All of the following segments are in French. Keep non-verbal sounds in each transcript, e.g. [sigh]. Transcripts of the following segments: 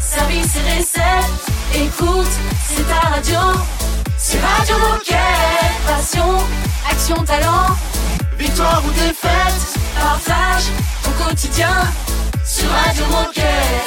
service et recettes. Écoute, c'est ta radio. C'est Radio Moquette. Passion, action, talent. Victoire ou défaite, partage au quotidien sur Radio Moquette.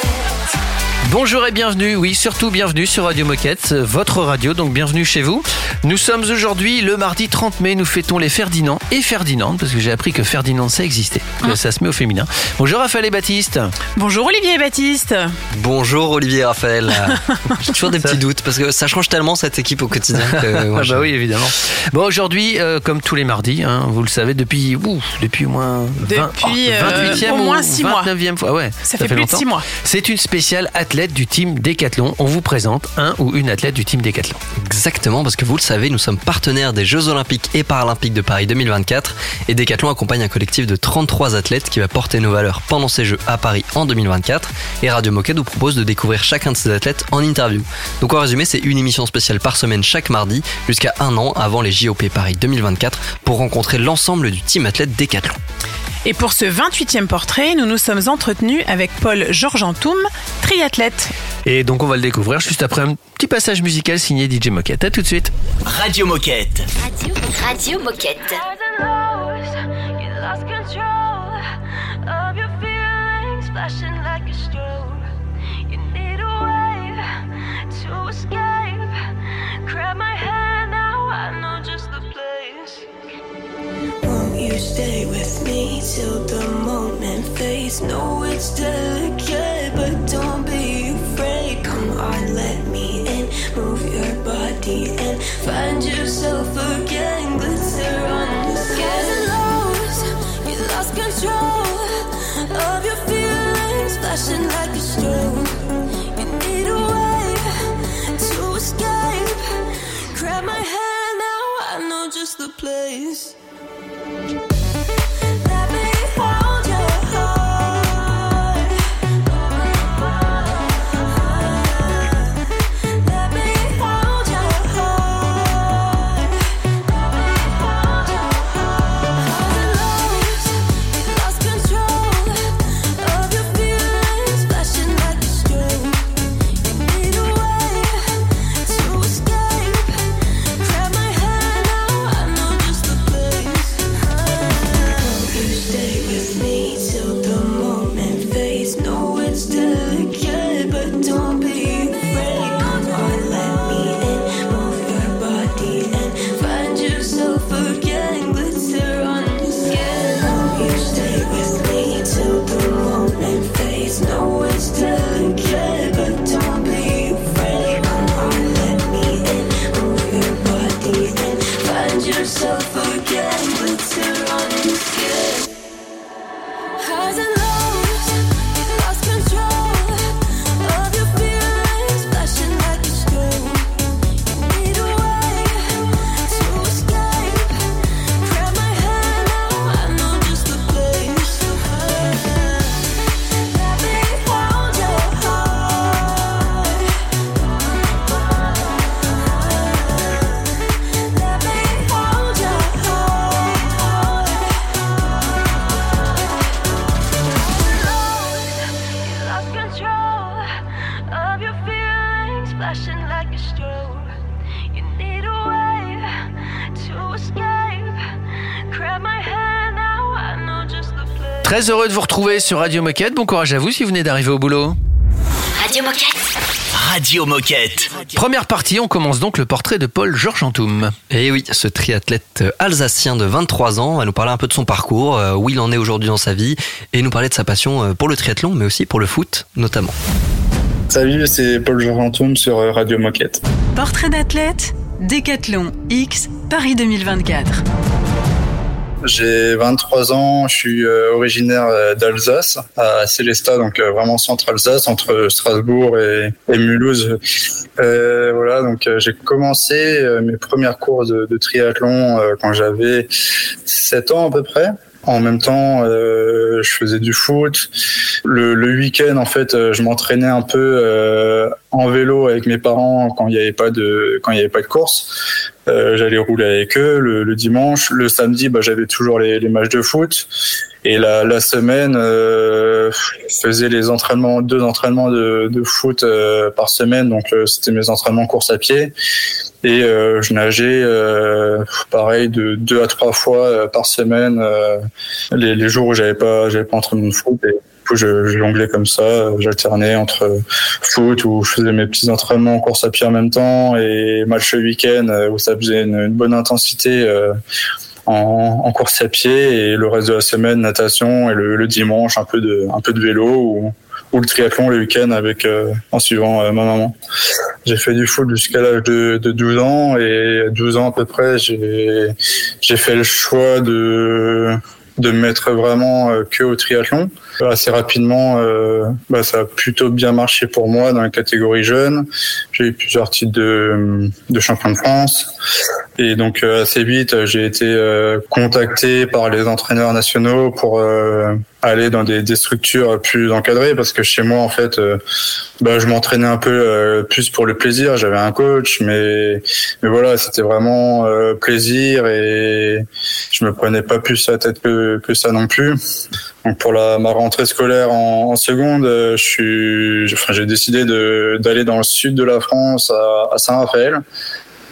Bonjour et bienvenue, oui surtout bienvenue sur Radio Moquette, votre radio, donc bienvenue chez vous. Nous sommes aujourd'hui le mardi 30 mai, nous fêtons les Ferdinand et Ferdinand, parce que j'ai appris que Ferdinand ça existait, que ça se met au féminin. Bonjour Raphaël et Baptiste. Bonjour Olivier et Baptiste. Bonjour Olivier et Raphaël. [laughs] J'ai toujours des petits doutes parce que ça change tellement cette équipe au quotidien. Que, [laughs] moi, Ah bah oui évidemment. Bon aujourd'hui, euh, comme tous les mardis, hein, vous le savez, depuis, ouf, depuis au moins 20, Depuis, euh, 28e au ou moins six mois. 29e fois, ouais. Ça, fait, plus longtemps. de 6 mois. C'est une spéciale athlète du team Décathlon. On vous présente un ou une athlète du team Décathlon. Exactement, parce que vous le savez, nous sommes partenaires des Jeux Olympiques et Paralympiques de Paris 2024 et Decathlon accompagne un collectif de 33 athlètes qui va porter nos valeurs pendant ces Jeux à Paris en 2024 et Radio Moquette vous propose de découvrir chacun de ces athlètes en interview. Donc en résumé, c'est une émission spéciale par semaine chaque mardi jusqu'à un an avant les JOP Paris 2024 pour rencontrer l'ensemble du team athlète Decathlon. Et pour ce 28e portrait, nous nous sommes entretenus avec Paul Georges Antoum, triathlète. Et donc on va le découvrir juste après un petit passage musical signé DJ Moquette. À tout de suite. Radio Moquette. Radio, Radio Moquette. To escape. Grab my hand now, I know just you stay with me till the moment fades? No, it's delicate, but don't be afraid. Come on, let me in. Move your body and find yourself again. Glitter on the skin. you lost control of your feelings, flashing like a strobe. You need a way to escape. Grab my hand now, I know just the place. Très heureux de vous retrouver sur Radio Moquette. Bon courage à vous si vous venez d'arriver au boulot. Radio Moquette. Radio Moquette. Première partie, on commence donc le portrait de Paul Georges Antoum. Et oui, ce triathlète alsacien de 23 ans va nous parler un peu de son parcours, euh, où il en est aujourd'hui dans sa vie, et nous parler de sa passion euh, pour le triathlon, mais aussi pour le foot notamment. Salut, c'est Paul Jorantoum sur euh, Radio Moquette. Portrait d'athlète, Décathlon X, Paris 2024. J'ai 23 ans, je suis euh, originaire euh, d'Alsace, à Célestat, donc euh, vraiment centre Alsace, entre Strasbourg et, et Mulhouse. Euh, voilà, donc j'ai commencé mes premières courses de, de triathlon quand j'avais 7 ans à peu près. En même temps, euh, je faisais du foot. Le, week-end, en fait, euh, je m'entraînais un peu euh, en vélo avec mes parents quand il n'y avait pas de course. J'allais rouler avec eux le, dimanche. Le samedi, bah, j'avais toujours les matchs de foot. Et la, la semaine, euh, je faisais les entraînements, deux entraînements de, de foot euh, par semaine. Donc euh, c'était mes entraînements course à pied. Et euh, je nageais euh, pareil de deux à trois fois euh, par semaine les, les jours où j'avais pas j'avais pas entraînement de foot. Et du coup, je, je jonglais comme ça. J'alternais entre foot où je faisais mes petits entraînements en course à pied en même temps et match le week-end où ça faisait une, une bonne intensité. En, en course à pied et le reste de la semaine natation et le, le dimanche un peu de un peu de vélo ou, ou le triathlon le week-end avec euh, en suivant euh, ma maman. J'ai fait du foot jusqu'à l'âge de, de 12 ans et à 12 ans à peu près j'ai j'ai fait le choix de de me mettre vraiment euh, que au triathlon. Assez rapidement, euh, bah, ça a plutôt bien marché pour moi dans la catégorie jeune. J'ai eu plusieurs titres de, champion de France. Et donc euh, assez vite, j'ai été euh, contacté par les entraîneurs nationaux pour euh, aller dans des, structures plus encadrées parce que chez moi en fait, bah, je m'entraînais un peu plus pour le plaisir. J'avais un coach, mais voilà, c'était vraiment plaisir et je me prenais pas plus la tête que ça non plus. Pour ma rentrée scolaire en, seconde, euh, j'ai décidé d'aller dans le sud de la France à, Saint-Raphaël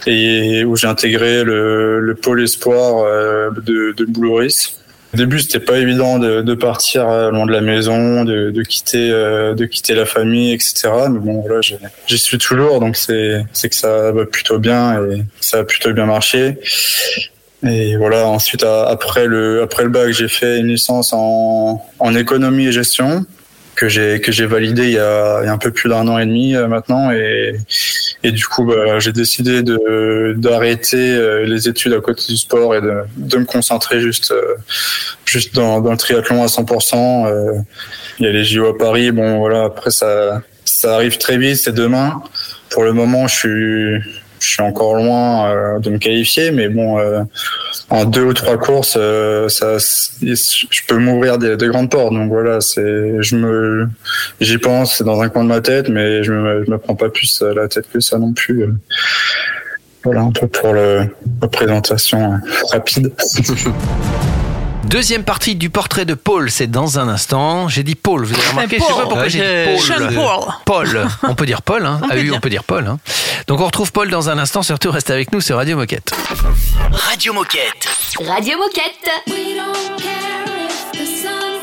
et où j'ai intégré le, le pôle espoir euh, de, de Boulouris. Au début, c'était pas évident de, partir euh, loin de la maison, de, quitter, de quitter la famille, etc. Mais bon, voilà, j'y suis toujours, donc c'est que ça va plutôt bien et ça a plutôt bien marché. Et voilà, ensuite, après le, après le bac, j'ai fait une licence en, en économie et gestion que j'ai que j'ai validé il y a, il y a un peu plus d'un an et demi euh, maintenant et et du coup bah, j'ai décidé de d'arrêter euh, les études à côté du sport et de, de me concentrer juste euh, juste dans, dans le triathlon à 100%. euh, il y a les JO à Paris, bon voilà après ça ça arrive très vite, c'est demain. Pour le moment, je suis je suis encore loin euh, de me qualifier, mais bon, euh, en deux ou trois courses, euh, je peux m'ouvrir des, des grandes portes. Donc voilà, c'est, je me, j'y pense, c'est dans un coin de ma tête, mais je me, je me prends pas plus la tête que ça non plus. Voilà un peu pour la présentation rapide. [laughs] Deuxième partie du portrait de Paul, c'est dans un instant. J'ai dit Paul, vous avez remarqué, je sais pas Paul. pourquoi j'ai dit Sean Paul. Paul. Paul, on peut dire Paul, hein. On Ah peut oui, dire. on peut dire Paul. Hein. Donc on retrouve Paul dans un instant, surtout reste avec nous sur Radio Moquette. Radio Moquette. Radio Moquette. We don't care if the sun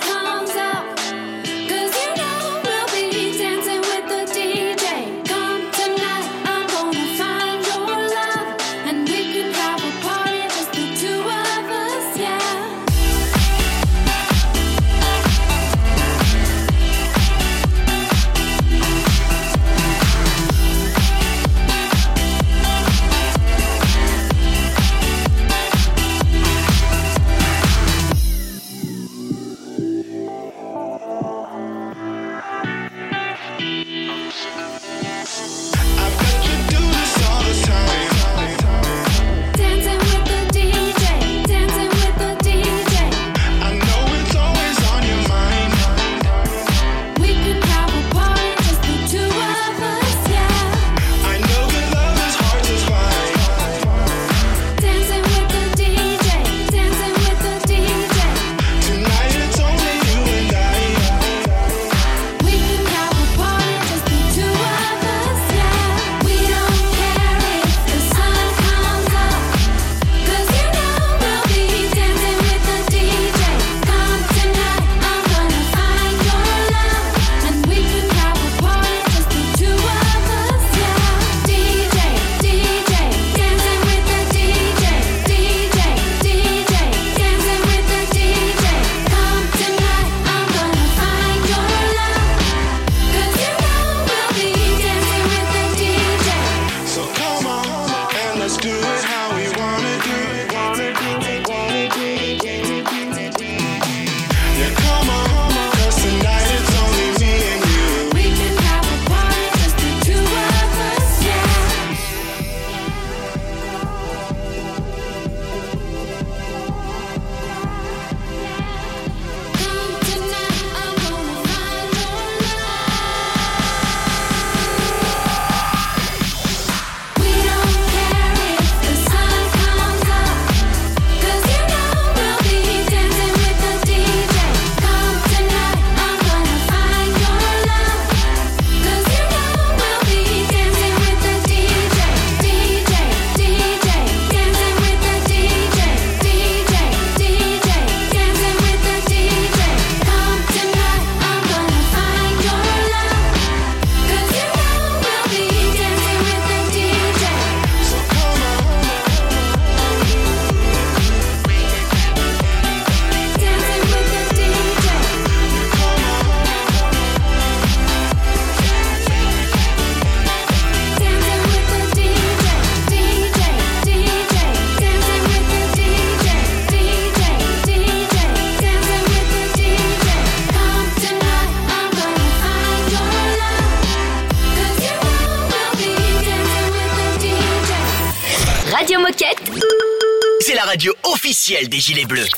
des Gilets Bleus.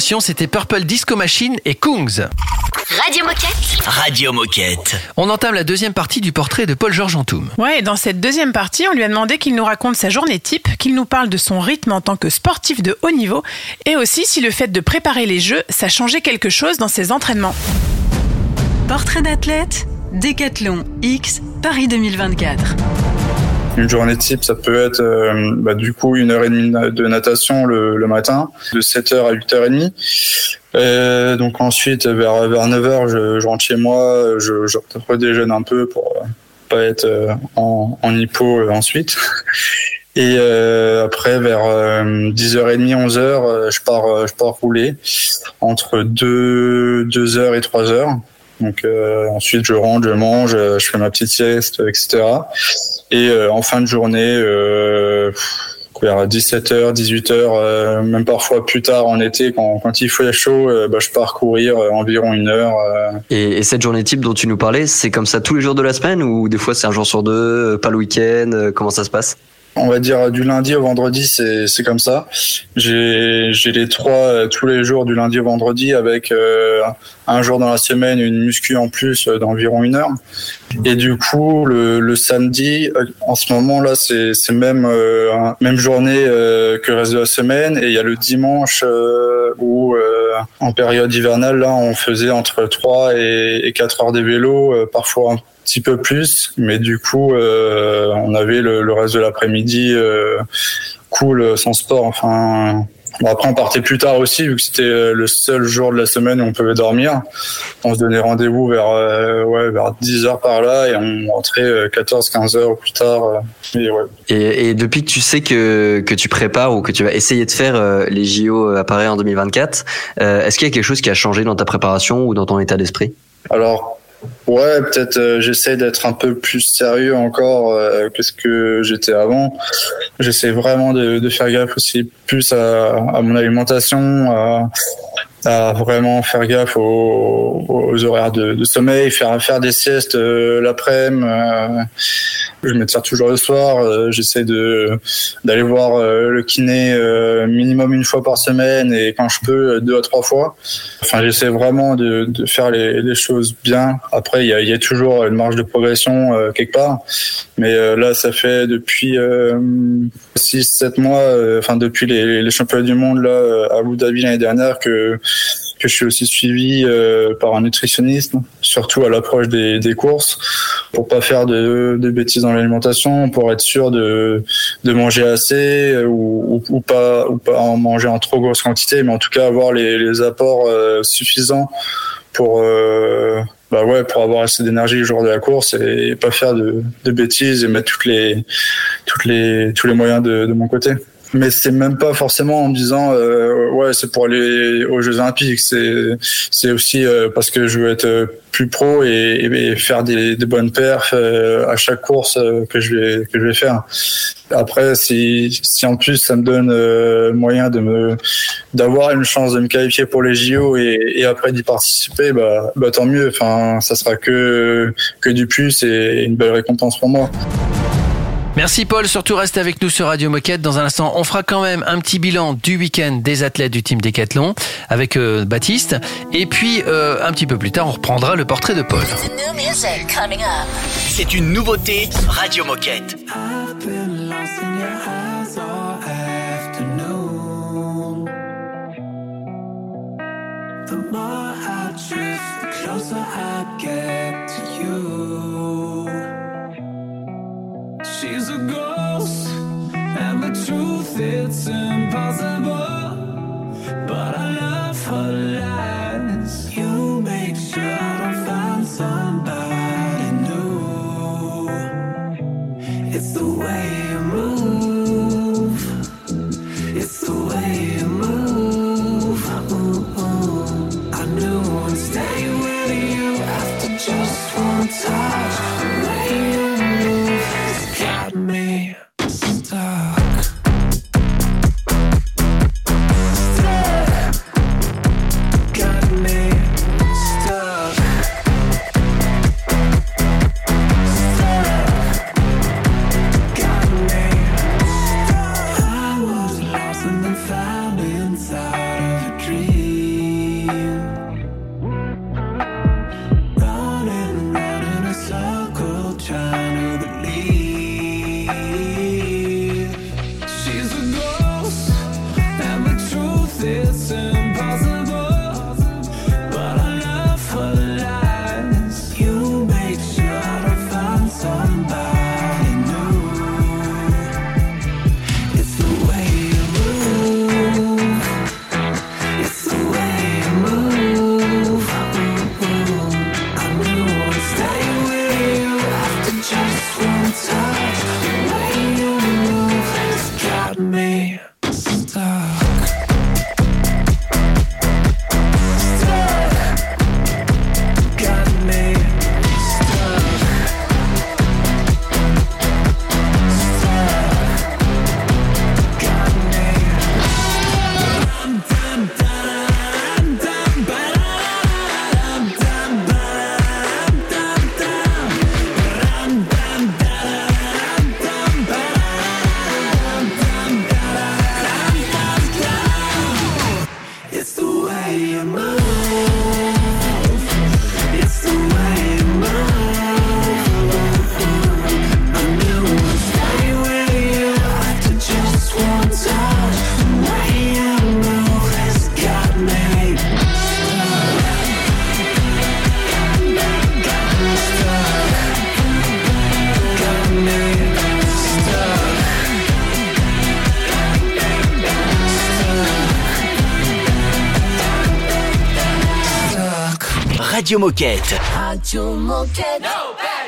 C'était Purple Disco Machine et Kungs. Radio Moquette. Radio Moquette. On entame la deuxième partie du portrait de Paul-Georges Antoum. Ouais, et dans cette deuxième partie, on lui a demandé qu'il nous raconte sa journée type, qu'il nous parle de son rythme en tant que sportif de haut niveau, et aussi si le fait de préparer les jeux, ça changeait quelque chose dans ses entraînements. Portrait d'athlète, Décathlon X, Paris 2024. Une journée type, ça peut être euh, bah, du coup une heure et demie de natation le, matin, de 7h à 8h30. Euh, donc ensuite, vers, vers 9h, je, rentre chez moi, je, je redéjeune un peu pour euh, pas être en, en ensuite. Et après, vers euh, 10h30, 11h, euh, je pars, je pars rouler entre 2, 2h et 3h. Donc ensuite, je rentre, je mange, je fais ma petite sieste, etc. Et euh, en fin de journée, euh, vers 17h, 18h, euh, même parfois plus tard en été, quand, quand il fait chaud, euh, bah, je pars courir euh, environ une heure. euh, Et, et cette journée type dont tu nous parlais, c'est comme ça tous les jours de la semaine ou des fois c'est un jour sur deux, euh, pas le week-end euh, Comment ça se passe? On va dire du lundi au vendredi, c'est c'est comme ça. J'ai j'ai les trois euh, tous les jours du lundi au vendredi avec euh, un jour dans la semaine une muscu en plus euh, d'environ une heure. Et du coup le, le samedi, euh, en ce moment là, c'est c'est même même journée que le reste de la semaine. Et il y a le dimanche où en période hivernale là, on faisait entre 3 et, et 4 heures de vélo, euh, parfois petit peu plus, mais du coup, euh, on avait le, le reste de l'après-midi euh, cool, sans sport. Enfin, Bon, après, on partait plus tard aussi, vu que c'était euh, le seul jour de la semaine où on pouvait dormir. On se donnait rendez-vous vers, euh, ouais, vers 10 heures par là et on rentrait euh, 14, 15 heures plus tard. euh. Et ouais. Et, et depuis que tu sais que, que tu prépares ou que tu vas essayer de faire euh, les JO à Paris en 2024, euh, est-ce qu'il y a quelque chose qui a changé dans ta préparation ou dans ton état d'esprit? Alors, ouais, peut-être euh, j'essaie d'être un peu plus sérieux encore euh, que ce que j'étais avant. J'essaie vraiment de, faire gaffe aussi plus à, mon alimentation, à vraiment faire gaffe aux, horaires de, sommeil, faire faire des siestes euh, l'après-midi. euh, je me tire toujours le soir. euh, J'essaie de d'aller voir le kiné minimum une fois par semaine et quand je peux deux à trois fois. Enfin, j'essaie vraiment de, de faire les, les choses bien. Après, il y a, y a toujours une marge de progression quelque part, mais là, ça fait depuis euh, six, sept mois, enfin depuis les, les championnats du monde là à Abu Dhabi l'année dernière que que je suis aussi suivi euh, par un nutritionniste, surtout à l'approche des, courses, pour pas faire de, bêtises dans l'alimentation, pour être sûr de, manger assez euh, ou, pas ou pas en manger en trop grosse quantité, mais en tout cas avoir les, apports euh, suffisants pour bah ouais pour avoir assez d'énergie le jour de la course et, pas faire de, bêtises et mettre toutes les toutes les tous les moyens de mon côté mais c'est même pas forcément en me disant euh, ouais c'est pour aller aux Jeux Olympiques c'est c'est aussi euh, parce que je veux être euh, plus pro et, et faire des, des bonnes perfs euh, à chaque course euh, que je vais que je vais faire. Après si si en plus ça me donne euh, moyen de me d'avoir une chance de me qualifier pour les JO et, et après d'y participer bah, bah tant mieux. Enfin ça sera que que du plus et une belle récompense pour moi Merci Paul, surtout reste avec nous sur Radio Moquette. Dans un instant, on fera quand même un petit bilan du week-end des athlètes du team Décathlon avec euh, Baptiste. Et puis, euh, un petit peu plus tard, on reprendra le portrait de Paul. C'est une nouveauté Radio Moquette. I've been lost in your eyes all afternoon. The more I drift, the closer I get to you. She's a ghost, and the truth it's impossible. But I love her lies. You make sure I find somebody new. It's the way you move. It's the way you move. Ooh, I knew I'd stay with you after just one touch. Radio Moquette. Radio Moquette. I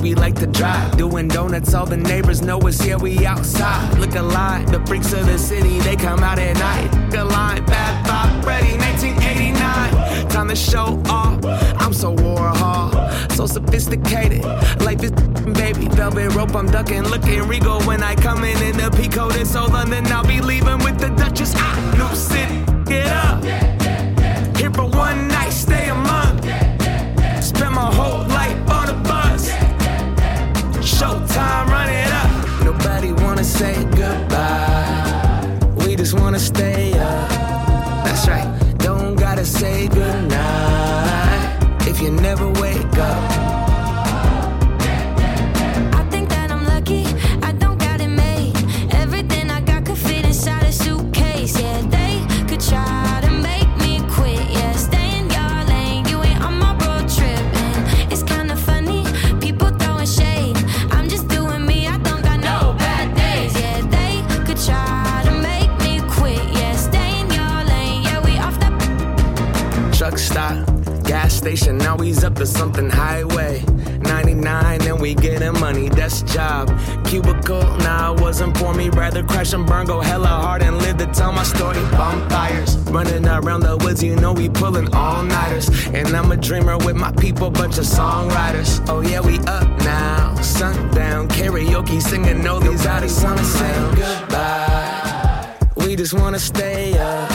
we like to drive. Doing donuts, all the neighbors know us here, we outside. Look alive, the freaks of the city, they come out at night. Look alive, bad vibe, ready, 1989. Time to show off, I'm so Warhol, so sophisticated. Life is [laughs] baby, velvet rope, I'm ducking. Looking regal when I come in in the Pico, then so London, I'll be leaving with the Duchess. Ah, New City, get up. Here for one say goodbye. We just wanna stay up. That's right. Don't gotta say goodnight if you never up to something highway. 99 and we getting money, that's job. Cubicle, nah, wasn't for me. Rather crash and burn, go hella hard and live to tell my story. Bonfires, running around the woods, you know we pulling all nighters. And I'm a dreamer with my people, bunch of songwriters. Oh yeah, we up now. Sundown, karaoke, singing all these artists wanna say goodbye. We just wanna stay up.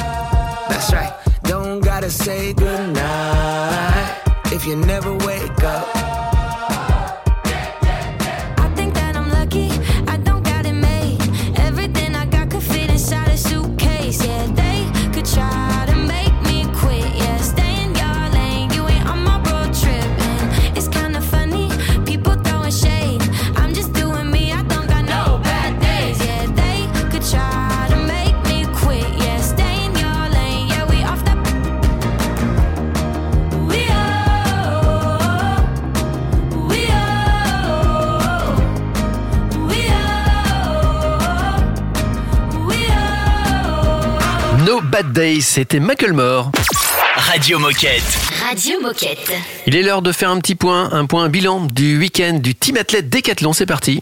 That's right. Don't gotta say goodnight if you never wake up. Bad Days, c'était Macklemore. Radio Moquette. Radio Moquette. Il est l'heure de faire un petit point, un point bilan du week-end du team athlète Décathlon. C'est parti.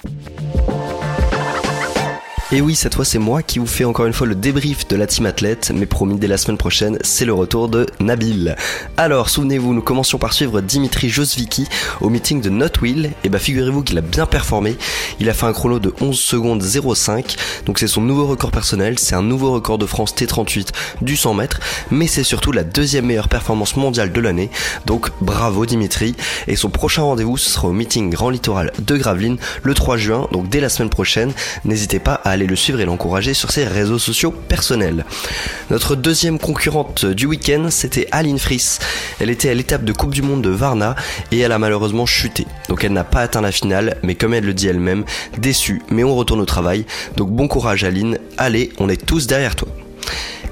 Et oui, cette fois c'est moi qui vous fais encore une fois le débrief de la team athlète, mais promis dès la semaine prochaine, c'est le retour de Nabil. Alors, souvenez-vous, nous commencions par suivre Dimitri Josvicki au meeting de Notwheel, et bah figurez-vous qu'il a bien performé, il a fait un chrono de 11 secondes 05, donc c'est son nouveau record personnel, c'est un nouveau record de France T38 du 100 mètres, mais c'est surtout la deuxième meilleure performance mondiale de l'année, donc bravo Dimitri, et son prochain rendez-vous ce sera au meeting Grand Littoral de Gravelines le 3 juin, donc dès la semaine prochaine, n'hésitez pas à aller le suivre et l'encourager sur ses réseaux sociaux personnels. Notre deuxième concurrente du week-end, c'était Aline Fris. Elle était à l'étape de Coupe du Monde de Varna et elle a malheureusement chuté. Donc elle n'a pas atteint la finale, mais comme elle le dit elle-même, déçue, mais on retourne au travail. Donc bon courage Aline, allez, on est tous derrière toi.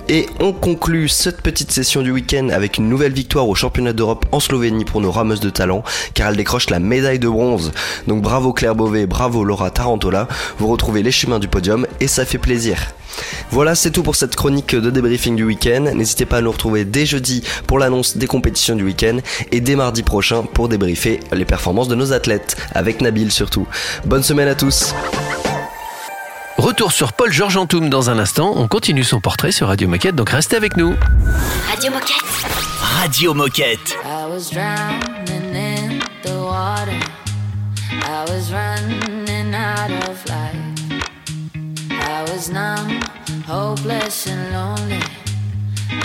Et on conclut cette petite session du week-end avec une nouvelle victoire au championnat d'Europe en Slovénie pour nos rameuses de talent, car elles décrochent la médaille de bronze. Donc bravo Claire Beauvais, bravo Laura Tarantola, vous retrouvez les chemins du podium et ça fait plaisir. Voilà, c'est tout pour cette chronique de débriefing du week-end. N'hésitez pas à nous retrouver dès jeudi pour l'annonce des compétitions du week-end et dès mardi prochain pour débriefer les performances de nos athlètes, avec Nabil surtout. Bonne semaine à tous Retour sur Paul Georges Antoum dans un instant. On continue son portrait sur Radio Moquette, donc restez avec nous. Radio Moquette. Radio Moquette. I was drowning in the water. I was running out of life. I was numb, hopeless and lonely.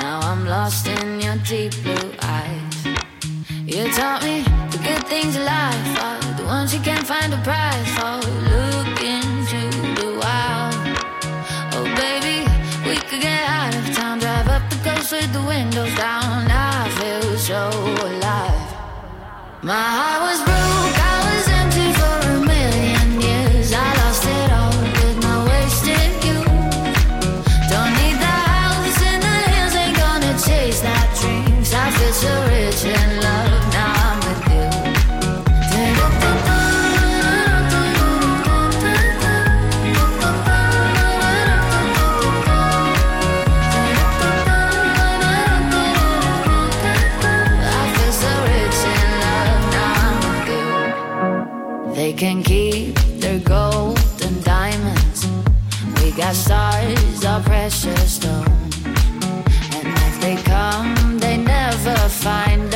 Now I'm lost in your deep blue eyes. You taught me the good things of life are the ones you can't find a price for. Look could get out of town, drive up the coast with the windows down. I feel so alive. My heart was broke, can keep their gold and diamonds. We got stars, our precious stone. And if they come, they never find us.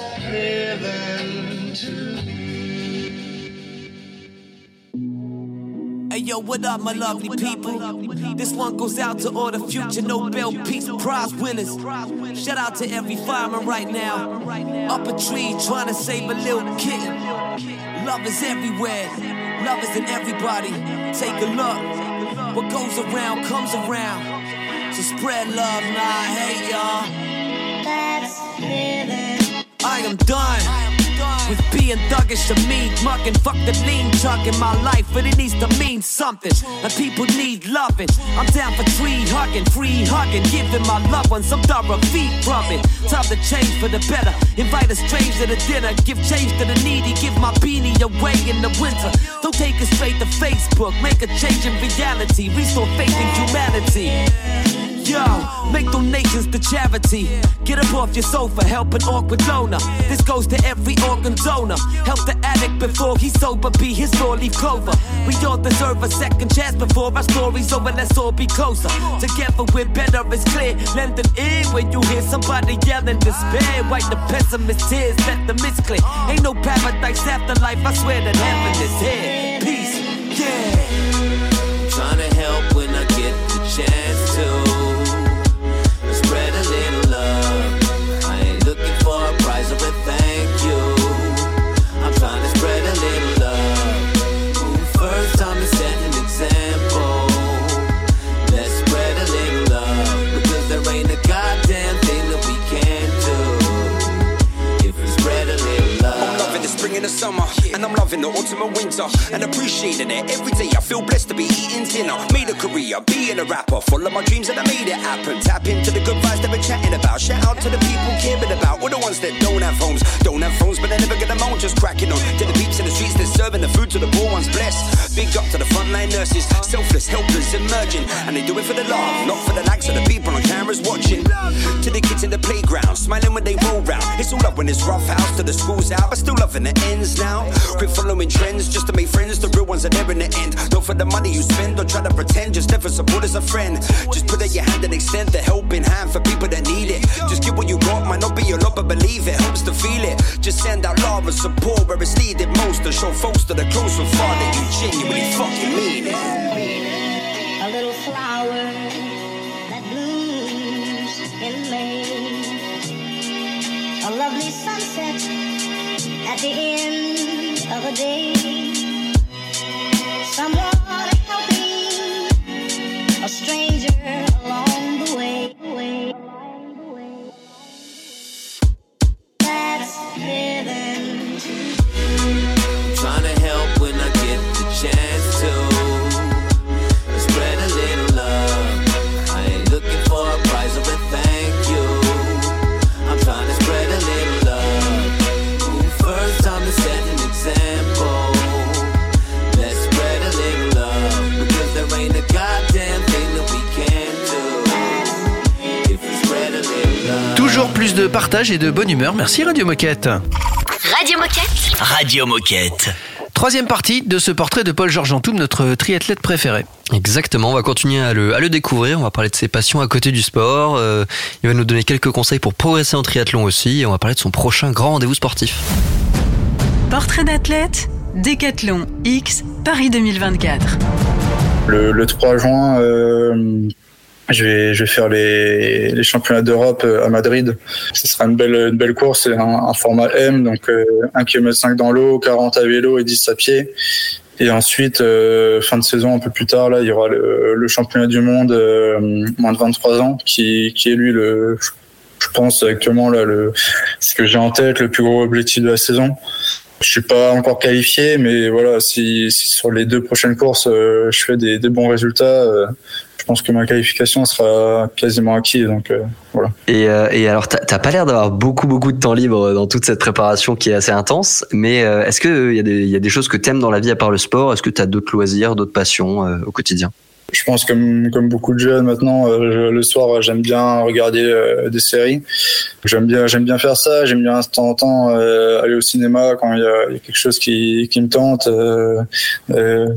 Hey yo, what up, my lovely people? This one goes out to all the future Nobel Peace Prize winners. Shout out to every farmer right now. Up a tree trying to save a little kitten. Love is everywhere. Love is in everybody. Take a look. What goes around comes around. So spread love, nah, hey y'all. I am done with being thuggish to me, mucking, fuck the lean chuck in my life, but it needs to mean something. And people need loving. I'm down for tree hugging, free hugging, giving my loved ones some thorough feet rubbing. Time to change for the better. Invite a stranger to dinner, give change to the needy, give my beanie away in the winter. Don't take it straight to Facebook, make a change in reality, restore faith in humanity. Yo, make donations to charity. Get up off your sofa, help an awkward loner. This goes to every organ donor. Help the addict before he's sober, be his four leaf clover. We all deserve a second chance before our story's over. Let's all be closer. Together we're better, it's clear. Lend an ear when you hear somebody yelling despair. Wipe the pessimist tears, let the mist clear. Ain't no paradise after life, I swear that heaven is here. Peace, yeah. The autumn and winter, and appreciating it every day. I feel blessed to be eating dinner. Made a career, being a rapper, full of my dreams, and I made it happen. Tap into the good vibes that we're chatting about. Shout out to the people caring about. All the ones that don't have homes, don't have phones, but they never get them on. Just cracking on to the peeps in the streets, they're serving the food to the poor ones. Blessed. Big up to the frontline nurses, selfless, helpless, emerging, and they do it for the love, not for the likes of the people on cameras watching. To the kids in the playground, smiling when they roll round. It's all up when it's rough house to the schools out, but still loving the ends now. Quit following trends just to make friends. The real ones are there in the end. Don't for the money you spend, don't try to pretend. Just never support as a friend. Just put out your hand and extend the helping hand for people that need it. Just give what you got, might not be a lot, but believe it helps to feel it. Just send out love and support where it's needed most. To show folks that are close and far that you genuinely fucking mean it. A little flower that blooms in May. A lovely sunset at the end de partage et de bonne humeur. Merci Radio Moquette. Radio Moquette. Radio Moquette. Troisième partie de ce portrait de Paul Georges Antoum, notre triathlète préféré. Exactement, on va continuer à le, à le découvrir, on va parler de ses passions à côté du sport, euh, il va nous donner quelques conseils pour progresser en triathlon aussi, et on va parler de son prochain grand rendez-vous sportif. Portrait d'athlète, Décathlon X, Paris 2024. Le, le 3 juin, euh, je, vais, faire les, championnats d'Europe euh, à Madrid. Ce sera une belle, course, un, un format M, donc euh, 1 km 5 dans l'eau, 40 à vélo et 10 à pied. Et ensuite, euh, fin de saison, un peu plus tard, là, il y aura le, championnat du monde euh, moins de 23 ans, qui, est lui le, je pense actuellement là, ce que j'ai en tête, le plus gros objectif de la saison. Je suis pas encore qualifié, mais voilà, si, sur les deux prochaines courses, je fais des, bons résultats, je pense que ma qualification sera quasiment acquise. Donc euh, voilà. Et, euh, et alors, t'as pas l'air d'avoir beaucoup beaucoup de temps libre dans toute cette préparation qui est assez intense, mais euh, est-ce qu'il y, a des- il y a des choses que t'aimes dans la vie à part le sport? Est-ce que t'as d'autres loisirs, d'autres passions euh, au quotidien? Je pense comme comme beaucoup de jeunes maintenant, euh, je- le soir euh, j'aime bien regarder euh, des séries. J'aime bien j'aime bien faire ça. J'aime bien de temps en temps aller au cinéma quand il y a, y a quelque chose qui qui me tente.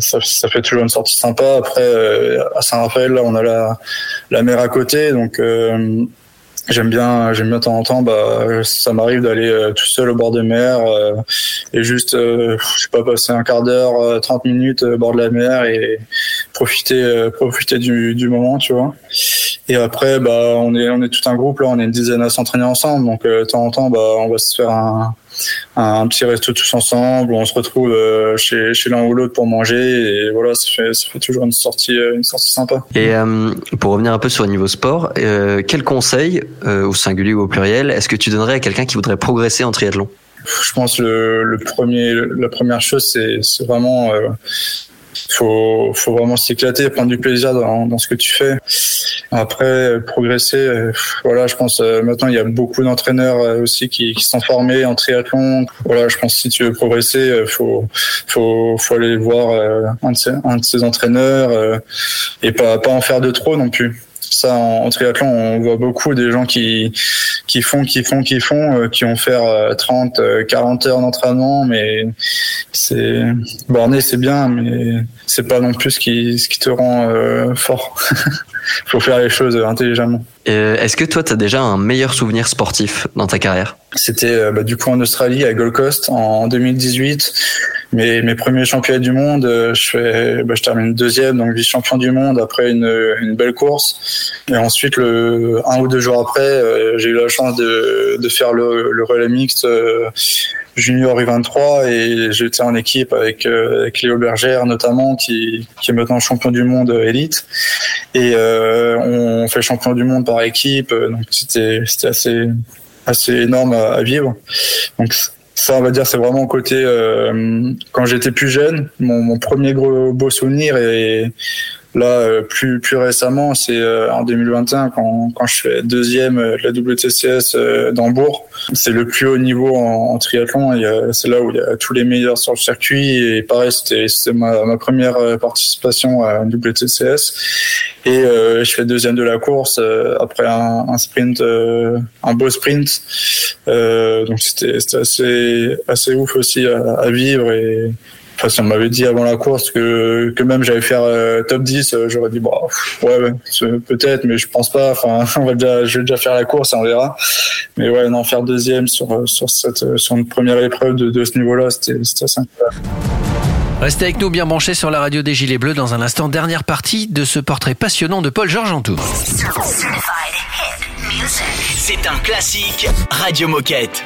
ça, ça fait toujours une sortie sympa. Après à Saint-Raphaël là on a la la mer à côté donc. J'aime bien, j'aime bien de temps en temps. Bah, ça m'arrive d'aller euh, tout seul au bord de mer euh, et juste, euh, je sais pas, passer un quart d'heure, euh, 30 minutes au bord de la mer et profiter, euh, profiter du, du moment, tu vois. Et après, bah, on est, on est tout un groupe là, on est une dizaine à s'entraîner ensemble. Donc, euh, de temps en temps, bah, on va se faire un, un petit resto tous ensemble. où On se retrouve euh, chez, chez l'un ou l'autre pour manger et voilà, ça fait, ça fait toujours une sortie, une sortie sympa. Et euh, pour revenir un peu sur le niveau sport, euh, quel conseil, euh, au singulier ou au pluriel, est-ce que tu donnerais à quelqu'un qui voudrait progresser en triathlon? Je pense le, le premier, la première chose, c'est c'est vraiment, faut, faut vraiment s'éclater, prendre du plaisir dans, dans ce que tu fais. Après, progresser, euh, voilà, je pense euh, maintenant il y a beaucoup d'entraîneurs euh, aussi qui, qui sont formés en triathlon. Voilà, je pense si tu veux progresser, faut, faut, faut aller voir un, de ces, un de ces entraîneurs et pas, pas en faire de trop non plus. Ça, en, triathlon, on voit beaucoup des gens qui, qui font, qui font, qui font, euh, qui vont faire euh, 30, euh, 40 heures d'entraînement, mais c'est borné, c'est bien, mais c'est pas non plus ce qui, ce qui te rend euh, fort. [laughs] Faut faire les choses intelligemment. Euh, Est-ce que toi, tu as déjà un meilleur souvenir sportif dans ta carrière? C'était euh, bah, du coup en Australie, à Gold Coast, en 2018. Mes, mes premiers championnats du monde, euh, je fais, bah, je termine deuxième, donc vice-champion du monde après une, une belle course. Et ensuite, le, un ou deux jours après, j'ai eu la chance de, de faire le, le relais mixte junior U23 et j'étais en équipe avec, euh, avec Léo Bergère notamment, qui, qui est maintenant champion du monde euh, élite. Et euh, on fait champion du monde par équipe, donc c'était c'était assez assez énorme à, à vivre. Donc ça, on va dire, c'est vraiment côté euh, quand j'étais plus jeune, mon, mon premier gros beau souvenir et là euh, plus plus récemment, c'est euh, en 2021 quand quand je fais deuxième euh, de la WTCS d'Hambourg. C'est le plus haut niveau en, en triathlon. A- C'est là où il y a tous les meilleurs sur le circuit et pareil, c'était ma, ma première participation à une WTCS et euh, je fais deuxième de la course après un, un sprint, un beau sprint. Donc c'était c'était assez assez ouf aussi à, à vivre et Enfin, si on m'avait dit avant la course que, que même j'allais faire euh, top 10, euh, j'aurais dit, bon, pff, ouais, peut-être, mais je pense pas. Enfin, [laughs] on va déjà, je vais déjà faire la course et on verra. Mais ouais, non, faire deuxième sur, euh, sur cette, sur une première épreuve de, de ce niveau-là, c'était, c'était assez incroyable. Restez avec nous bien branchés sur la radio des Gilets Bleus dans un instant. Dernière partie de ce portrait passionnant de Paul Georges Antoum. Certified hit C'est un classique Radio Moquette.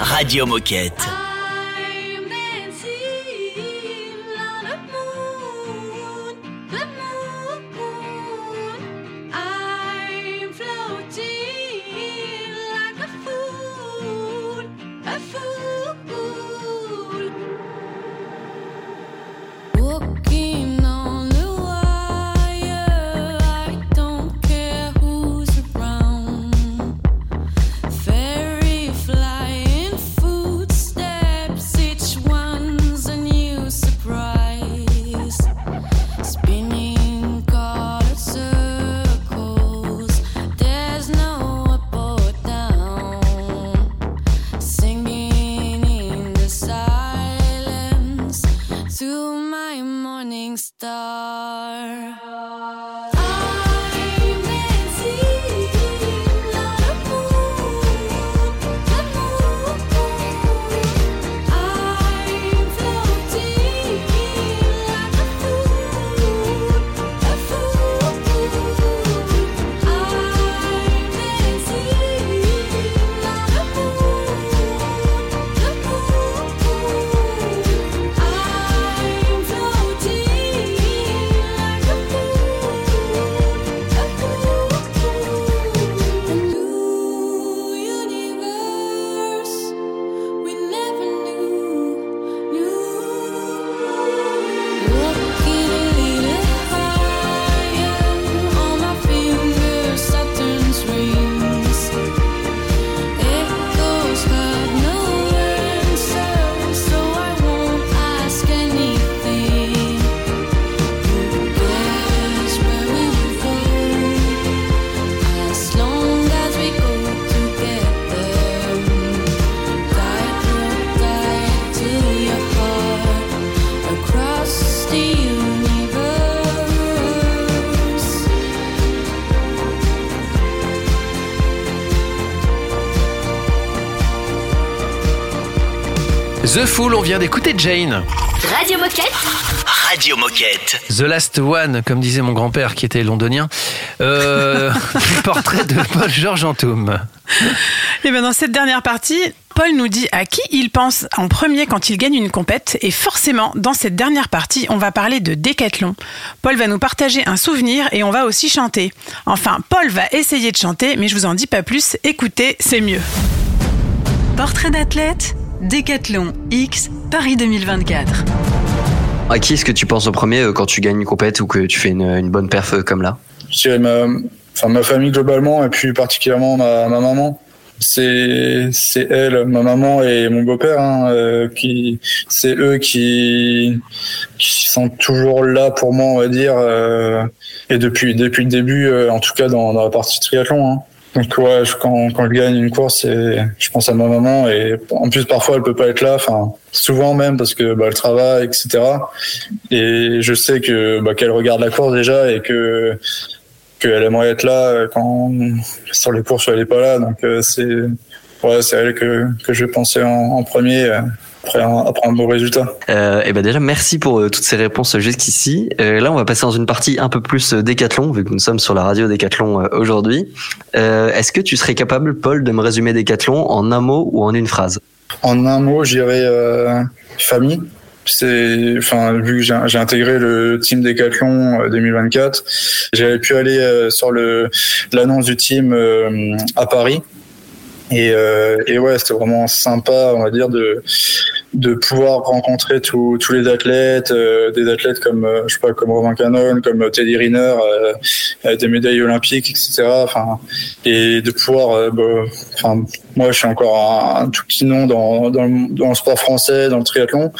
Radio Moquette. The Fool, on vient d'écouter Jane. Radio Moquette. Radio Moquette. The Last One, comme disait mon grand-père qui était londonien. Euh, [laughs] portrait de Paul Georges Antoum. Et bien dans cette dernière partie, Paul nous dit à qui il pense en premier quand il gagne une compète. Et forcément, dans cette dernière partie, on va parler de décathlon. Paul va nous partager un souvenir et on va aussi chanter. Enfin, Paul va essayer de chanter, mais je vous en dis pas plus. Écoutez, c'est mieux. Portrait d'athlète, Décathlon X, Paris 2024. À qui est-ce que tu penses au premier euh, quand tu gagnes une compète ou que tu fais une, une bonne perf euh, comme là? Je dirais ma, enfin, ma famille globalement et puis particulièrement ma, ma maman. C'est c'est elle, ma maman et mon beau-père, hein, euh, qui c'est eux qui qui sont toujours là pour moi, on va dire, euh, et depuis depuis le début, euh, en tout cas dans, dans la partie triathlon. Hein. Donc ouais, je- quand, quand je gagne une course, je pense à ma maman et en plus parfois elle peut pas être là, enfin souvent même parce que bah, elle travaille, etc. Et je sais que bah, qu'elle regarde la course déjà et que qu'elle aimerait être là quand sur les courses elle est pas là. Donc euh, c'est ouais, c'est elle que que je penser en, en premier euh, après un, après un bon résultat. Euh, et ben déjà merci pour euh, toutes ces réponses jusqu'ici. Euh, là on va passer dans une partie un peu plus décathlon vu que nous sommes sur la radio décathlon aujourd'hui. Est-ce que tu serais capable Paul de me résumer décathlon en un mot ou en une phrase? En un mot, j'irais famille. C'est, enfin, vu que j'ai j'ai intégré le team Décathlon euh, 2024, j'avais pu aller sur le l'annonce du team à Paris. Et, euh, et ouais, c'était vraiment sympa, on va dire, de de pouvoir rencontrer tous tous les athlètes, euh, des athlètes comme euh, je sais pas comme Romain Canon, comme Teddy Riner, euh, euh, des médailles olympiques, etc. Enfin, et de pouvoir, euh, bah, enfin, moi je suis encore un, tout petit nom dans, dans, le- dans le sport français, dans le triathlon,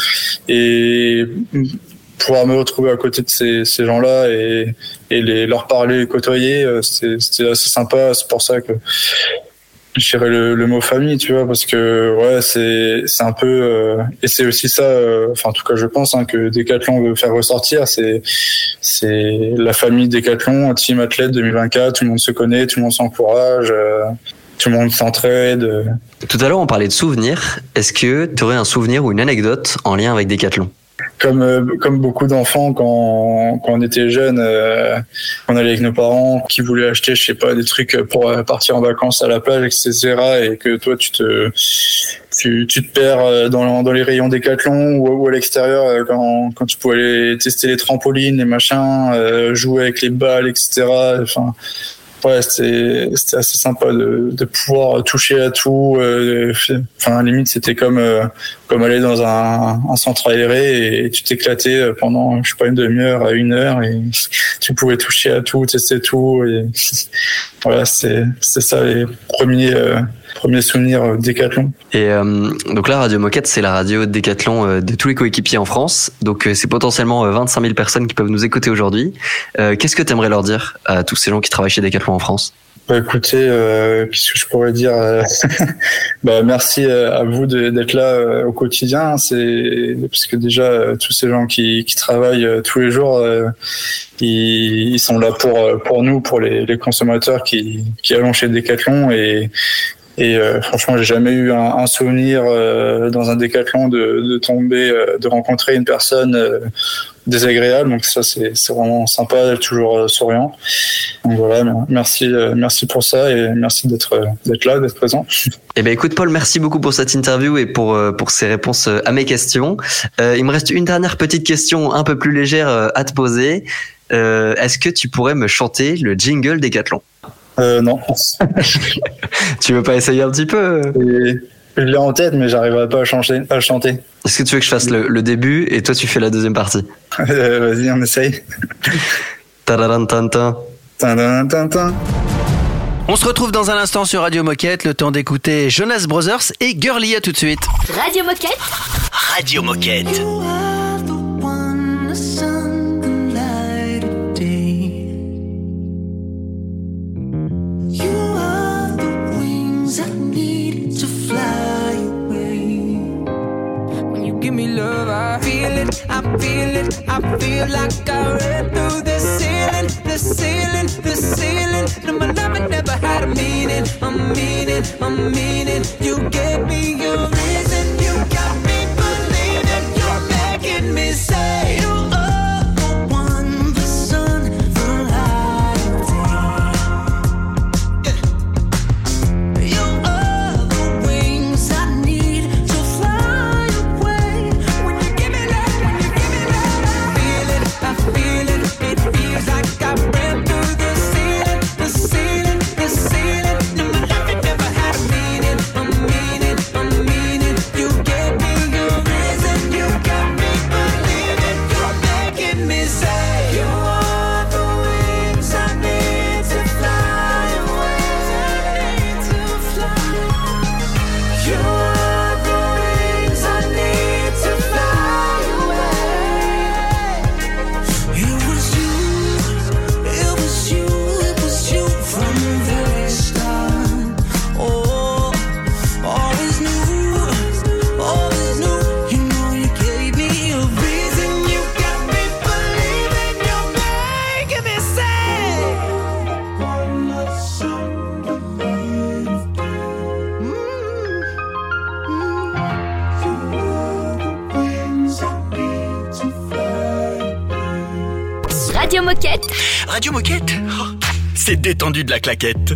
et pouvoir me retrouver à côté de ces, ces gens-là et, et les, leur parler, les côtoyer, euh, c'était assez sympa. C'est pour ça que je dirais le, le mot famille, tu vois, parce que ouais, c'est c'est un peu euh, et c'est aussi ça, euh, enfin en tout cas je pense hein, que Decathlon veut faire ressortir, c'est c'est la famille Decathlon, Team Athlète 2024, tout le monde se connaît, tout le monde s'encourage, euh, tout le monde s'entraide. euh. Tout à l'heure on parlait de souvenirs. Est-ce que tu aurais un souvenir ou une anecdote en lien avec décathlon comme euh, comme beaucoup d'enfants quand quand on était jeunes, euh, on allait avec nos parents qui voulaient acheter, je sais pas, des trucs pour partir en vacances à la plage, etc. Et que toi tu te tu, tu te perds euh, dans, dans les rayons décathlon ou, ou à l'extérieur euh, quand, quand tu pouvais aller tester les trampolines, les machins, euh, jouer avec les balles, etc. Enfin, ouais, c'était assez sympa de, de pouvoir toucher à tout. euh, Enfin, limite, c'était comme euh, comme aller dans un, un centre aéré et tu t'éclatais pendant je sais pas une demi-heure à une heure et tu pouvais toucher à tout, tester tout et [laughs] voilà, c'est ça les premiers premiers souvenirs euh, décathlon. Et euh, donc là, Radio Moquette, c'est la radio décathlon euh, de tous les coéquipiers en France. Donc c'est potentiellement euh, 25 000 personnes qui peuvent nous écouter aujourd'hui. Qu'est-ce que tu aimerais leur dire à tous ces gens qui travaillent chez Décathlon en France? Bah, écoutez, euh, qu'est-ce que je pourrais dire [laughs] bah, Merci à vous de- d'être là au quotidien. C'est parce que déjà tous ces gens qui, qui travaillent tous les jours, euh, ils, ils sont là pour pour nous, pour les, les consommateurs qui qui allons chez Decathlon et et euh, franchement, j'ai jamais eu un, souvenir euh, dans un décathlon de, de tomber, euh, de rencontrer une personne euh, désagréable. Donc ça, c'est vraiment sympa toujours euh, souriant. Donc voilà, merci, euh, merci pour ça et merci d'être d'être là, d'être présent. Eh ben écoute Paul, merci beaucoup pour cette interview et pour pour ces réponses à mes questions. Il me reste une dernière petite question un peu plus légère à te poser. Est-ce que tu pourrais me chanter le jingle Décathlon Euh, non. [laughs] tu veux pas essayer un petit peu Et Je l'ai en tête, mais j'arriverai pas à chanter. À chanter. Est-ce que tu veux que je fasse le, le début et toi tu fais la deuxième partie Euh, Vas-y, on essaye. [laughs] On se retrouve dans un instant sur Radio Moquette, le temps d'écouter Jonas Brothers et Girly à tout de suite. Radio Moquette. Radio Moquette. I Feel it, I feel it, I feel like I ran through the ceiling, the ceiling, the ceiling. No, my love never had a meaning, a meaning, a meaning. You gave me a reason, you got me believing, you're making me say. l'étendue de la claquette.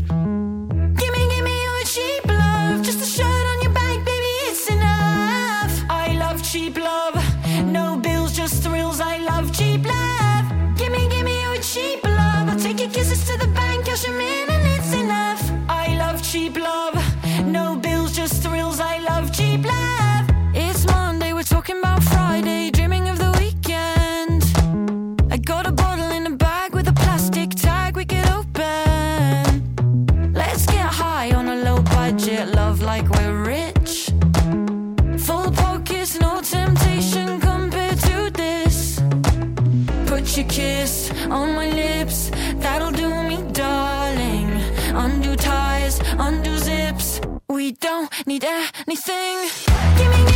lips, that'll do me, darling. Undo ties, undo zips. We don't need anything. Give me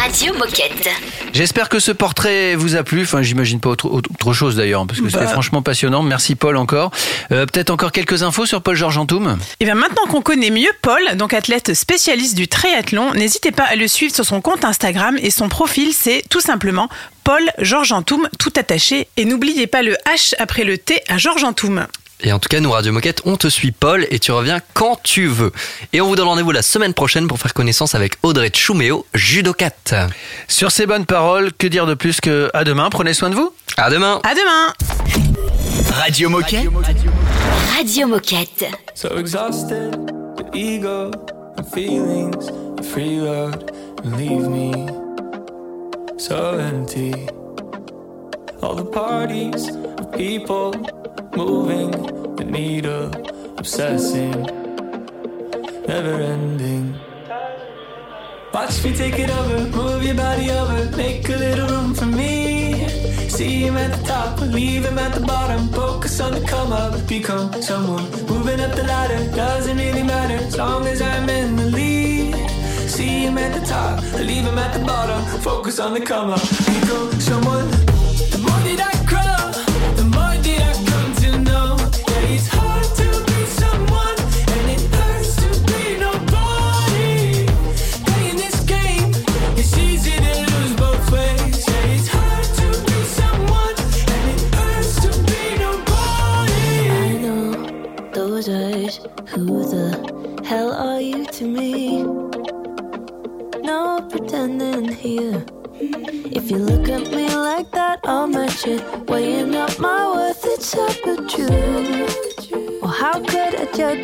Radio Moquette. J'espère que ce portrait vous a plu. Enfin, j'imagine pas autre, autre chose d'ailleurs, parce que bah. c'était franchement passionnant. Merci Paul encore. Euh, peut-être encore quelques infos sur Paul-Georges Antoum? Et bien maintenant qu'on connaît mieux Paul, donc athlète spécialiste du triathlon, n'hésitez pas à le suivre sur son compte Instagram et son profil, c'est tout simplement Paul Georges Antoum, tout attaché. Et n'oubliez pas le H après le T à Georges Antoum. Et en tout cas, nous, Radio Moquette, on te suit, Paul, et tu reviens quand tu veux. Et on vous donne rendez-vous la semaine prochaine pour faire connaissance avec Audrey Tchouméo, judocate. Sur ces bonnes paroles, que dire de plus que à demain? Prenez soin de vous. À demain. À demain. Radio Moquette. Radio Moquette. So exhausted, the ego, the feelings, the free leave me so empty. All the parties, the people. moving the needle, obsessing, never ending. Watch me take it over, move your body over, make a little room for me. See him at the top, leave him at the bottom, focus on the come up, become someone. Moving up the ladder, doesn't really matter, as long as I'm in the lead. See him at the top, leave him at the bottom, focus on the come up, become someone. The more that I grow.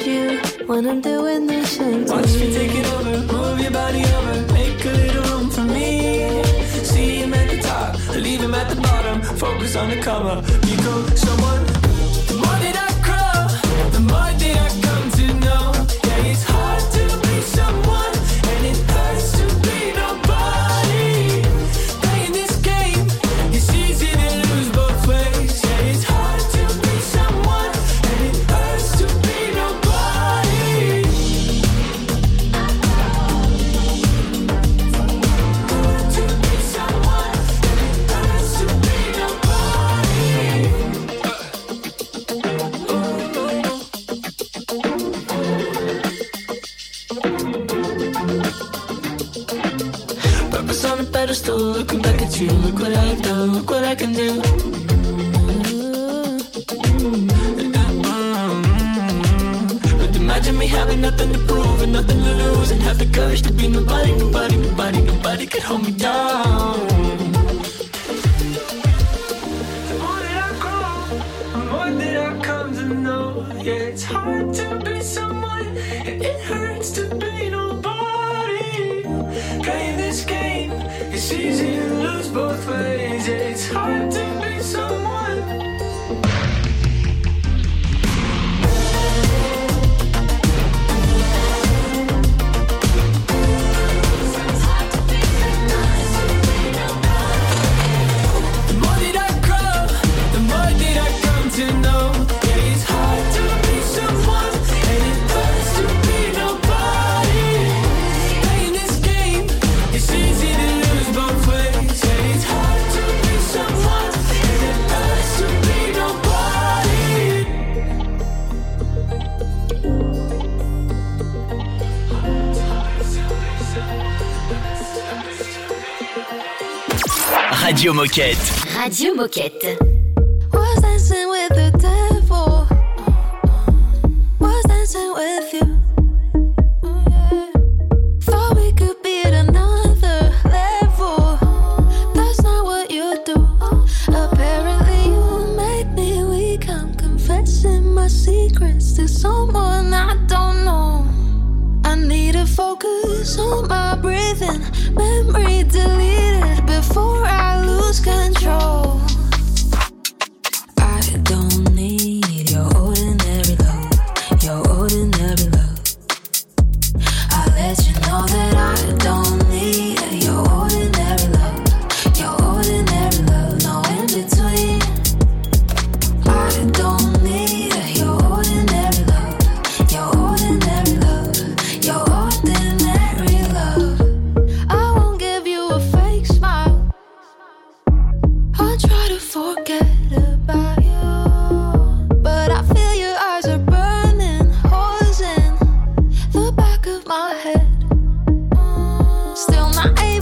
you when I'm doing this shit. Watch me take it over, move your body over, make a little room for me. See him at the top, leave him at the bottom. Focus on the cover. You go somewhere. Radio Moquette. on my